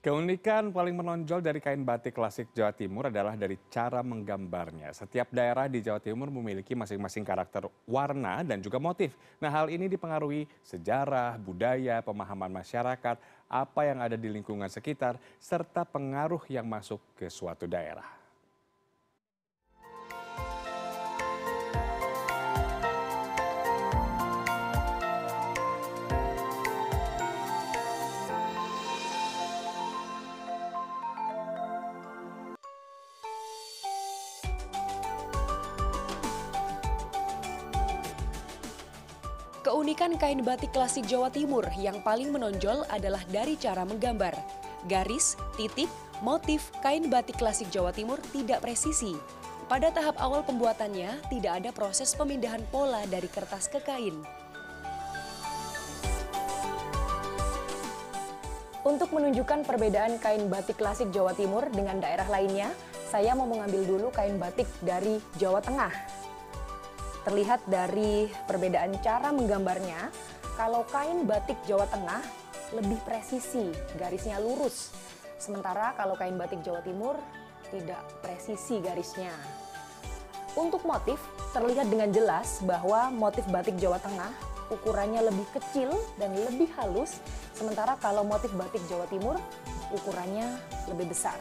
Keunikan paling menonjol dari kain batik klasik Jawa Timur adalah dari cara menggambarnya. Setiap daerah di Jawa Timur memiliki masing-masing karakter warna dan juga motif. Nah hal ini dipengaruhi sejarah, budaya, pemahaman masyarakat, apa yang ada di lingkungan sekitar, serta pengaruh yang masuk ke suatu daerah. Keunikan kain batik klasik Jawa Timur yang paling menonjol adalah dari cara menggambar. Garis, titik, motif kain batik klasik Jawa Timur tidak presisi. Pada tahap awal pembuatannya, tidak ada proses pemindahan pola dari kertas ke kain. Untuk menunjukkan perbedaan kain batik klasik Jawa Timur dengan daerah lainnya, saya mau mengambil dulu kain batik dari Jawa Tengah. Terlihat dari perbedaan cara menggambarnya, kalau kain batik Jawa Tengah lebih presisi, garisnya lurus. Sementara kalau kain batik Jawa Timur tidak presisi garisnya. Untuk motif, terlihat dengan jelas bahwa motif batik Jawa Tengah ukurannya lebih kecil dan lebih halus, sementara kalau motif batik Jawa Timur ukurannya lebih besar.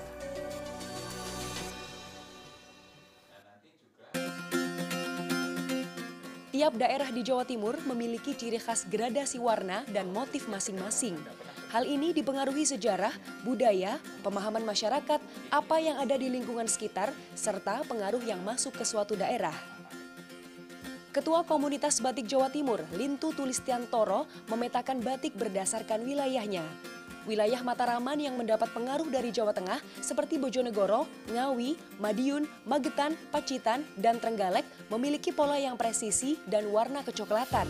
Tiap daerah di Jawa Timur memiliki ciri khas gradasi warna dan motif masing-masing. Hal ini dipengaruhi sejarah, budaya, pemahaman masyarakat, apa yang ada di lingkungan sekitar, serta pengaruh yang masuk ke suatu daerah. Ketua Komunitas Batik Jawa Timur, Lintu Tulistiantoro, memetakan batik berdasarkan wilayahnya. Wilayah Mataraman yang mendapat pengaruh dari Jawa Tengah seperti Bojonegoro, Ngawi, Madiun, Magetan, Pacitan, dan Trenggalek memiliki pola yang presisi dan warna kecoklatan.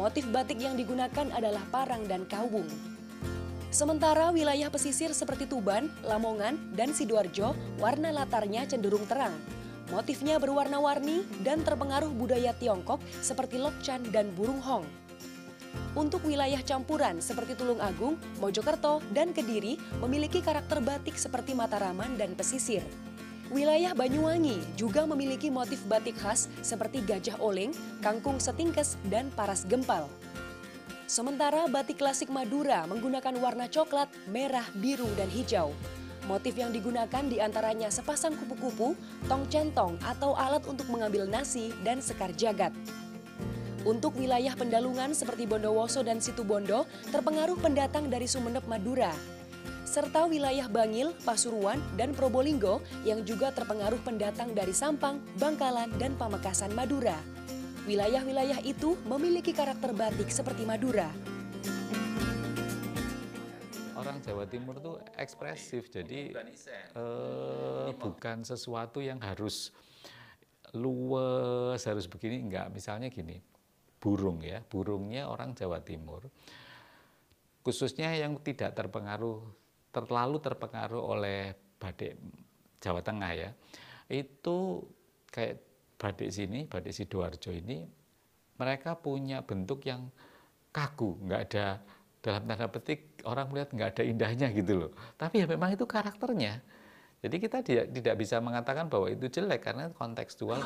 Motif batik yang digunakan adalah parang dan kawung. Sementara wilayah pesisir seperti Tuban, Lamongan, dan Sidoarjo, warna latarnya cenderung terang. Motifnya berwarna-warni dan terpengaruh budaya Tiongkok seperti lokcan dan burung hong. Untuk wilayah campuran seperti Tulung Agung, Mojokerto, dan Kediri memiliki karakter batik seperti Mataraman dan pesisir. Wilayah Banyuwangi juga memiliki motif batik khas seperti gajah oleng, kangkung setingkes, dan paras gempal. Sementara batik klasik Madura menggunakan warna coklat, merah, biru, dan hijau. Motif yang digunakan di antaranya sepasang kupu-kupu, tong centong atau alat untuk mengambil nasi, dan sekar jagat. Untuk wilayah pendalungan seperti Bondowoso dan Situbondo terpengaruh pendatang dari Sumeneb Madura. Serta wilayah Bangil, Pasuruan, dan Probolinggo yang juga terpengaruh pendatang dari Sampang, Bangkalan, dan Pamekasan Madura. Wilayah-wilayah itu memiliki karakter batik seperti Madura. Orang Jawa Timur itu ekspresif, jadi eh, bukan sesuatu yang harus luwes, harus begini, enggak. Misalnya gini, burung ya, burungnya orang Jawa Timur. Khususnya yang tidak terpengaruh, terlalu terpengaruh oleh badik Jawa Tengah ya. Itu kayak badik sini, badik Sidoarjo ini, mereka punya bentuk yang kaku, nggak ada dalam tanda petik orang melihat nggak ada indahnya gitu loh. Tapi ya memang itu karakternya. Jadi kita tidak, tidak bisa mengatakan bahwa itu jelek karena kontekstual.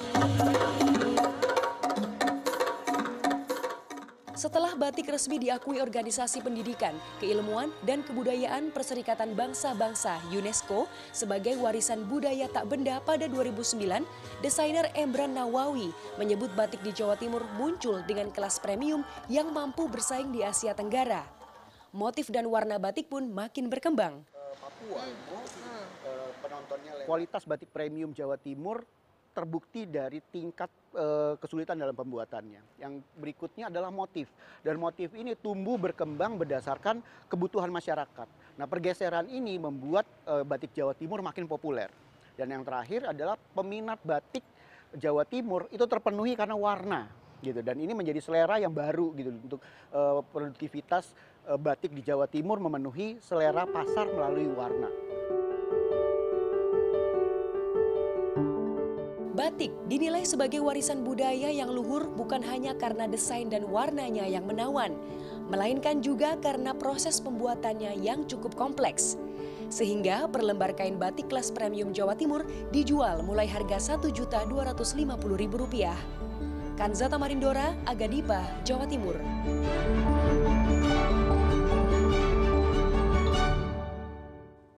Setelah batik resmi diakui Organisasi Pendidikan, Keilmuan, dan Kebudayaan Perserikatan Bangsa-Bangsa UNESCO sebagai warisan budaya tak benda pada 2009, desainer Embran Nawawi menyebut batik di Jawa Timur muncul dengan kelas premium yang mampu bersaing di Asia Tenggara. Motif dan warna batik pun makin berkembang. Eh, kualitas batik premium Jawa Timur terbukti dari tingkat e, kesulitan dalam pembuatannya. Yang berikutnya adalah motif. Dan motif ini tumbuh berkembang berdasarkan kebutuhan masyarakat. Nah, pergeseran ini membuat e, batik Jawa Timur makin populer. Dan yang terakhir adalah peminat batik Jawa Timur itu terpenuhi karena warna gitu dan ini menjadi selera yang baru gitu untuk e, produktivitas e, batik di Jawa Timur memenuhi selera pasar melalui warna. Batik dinilai sebagai warisan budaya yang luhur bukan hanya karena desain dan warnanya yang menawan. melainkan juga karena proses pembuatannya yang cukup kompleks. Sehingga per lembar kain batik kelas premium Jawa Timur dijual mulai harga Rp1.250.000. Kanzata Marindora, Agadipa, Jawa Timur.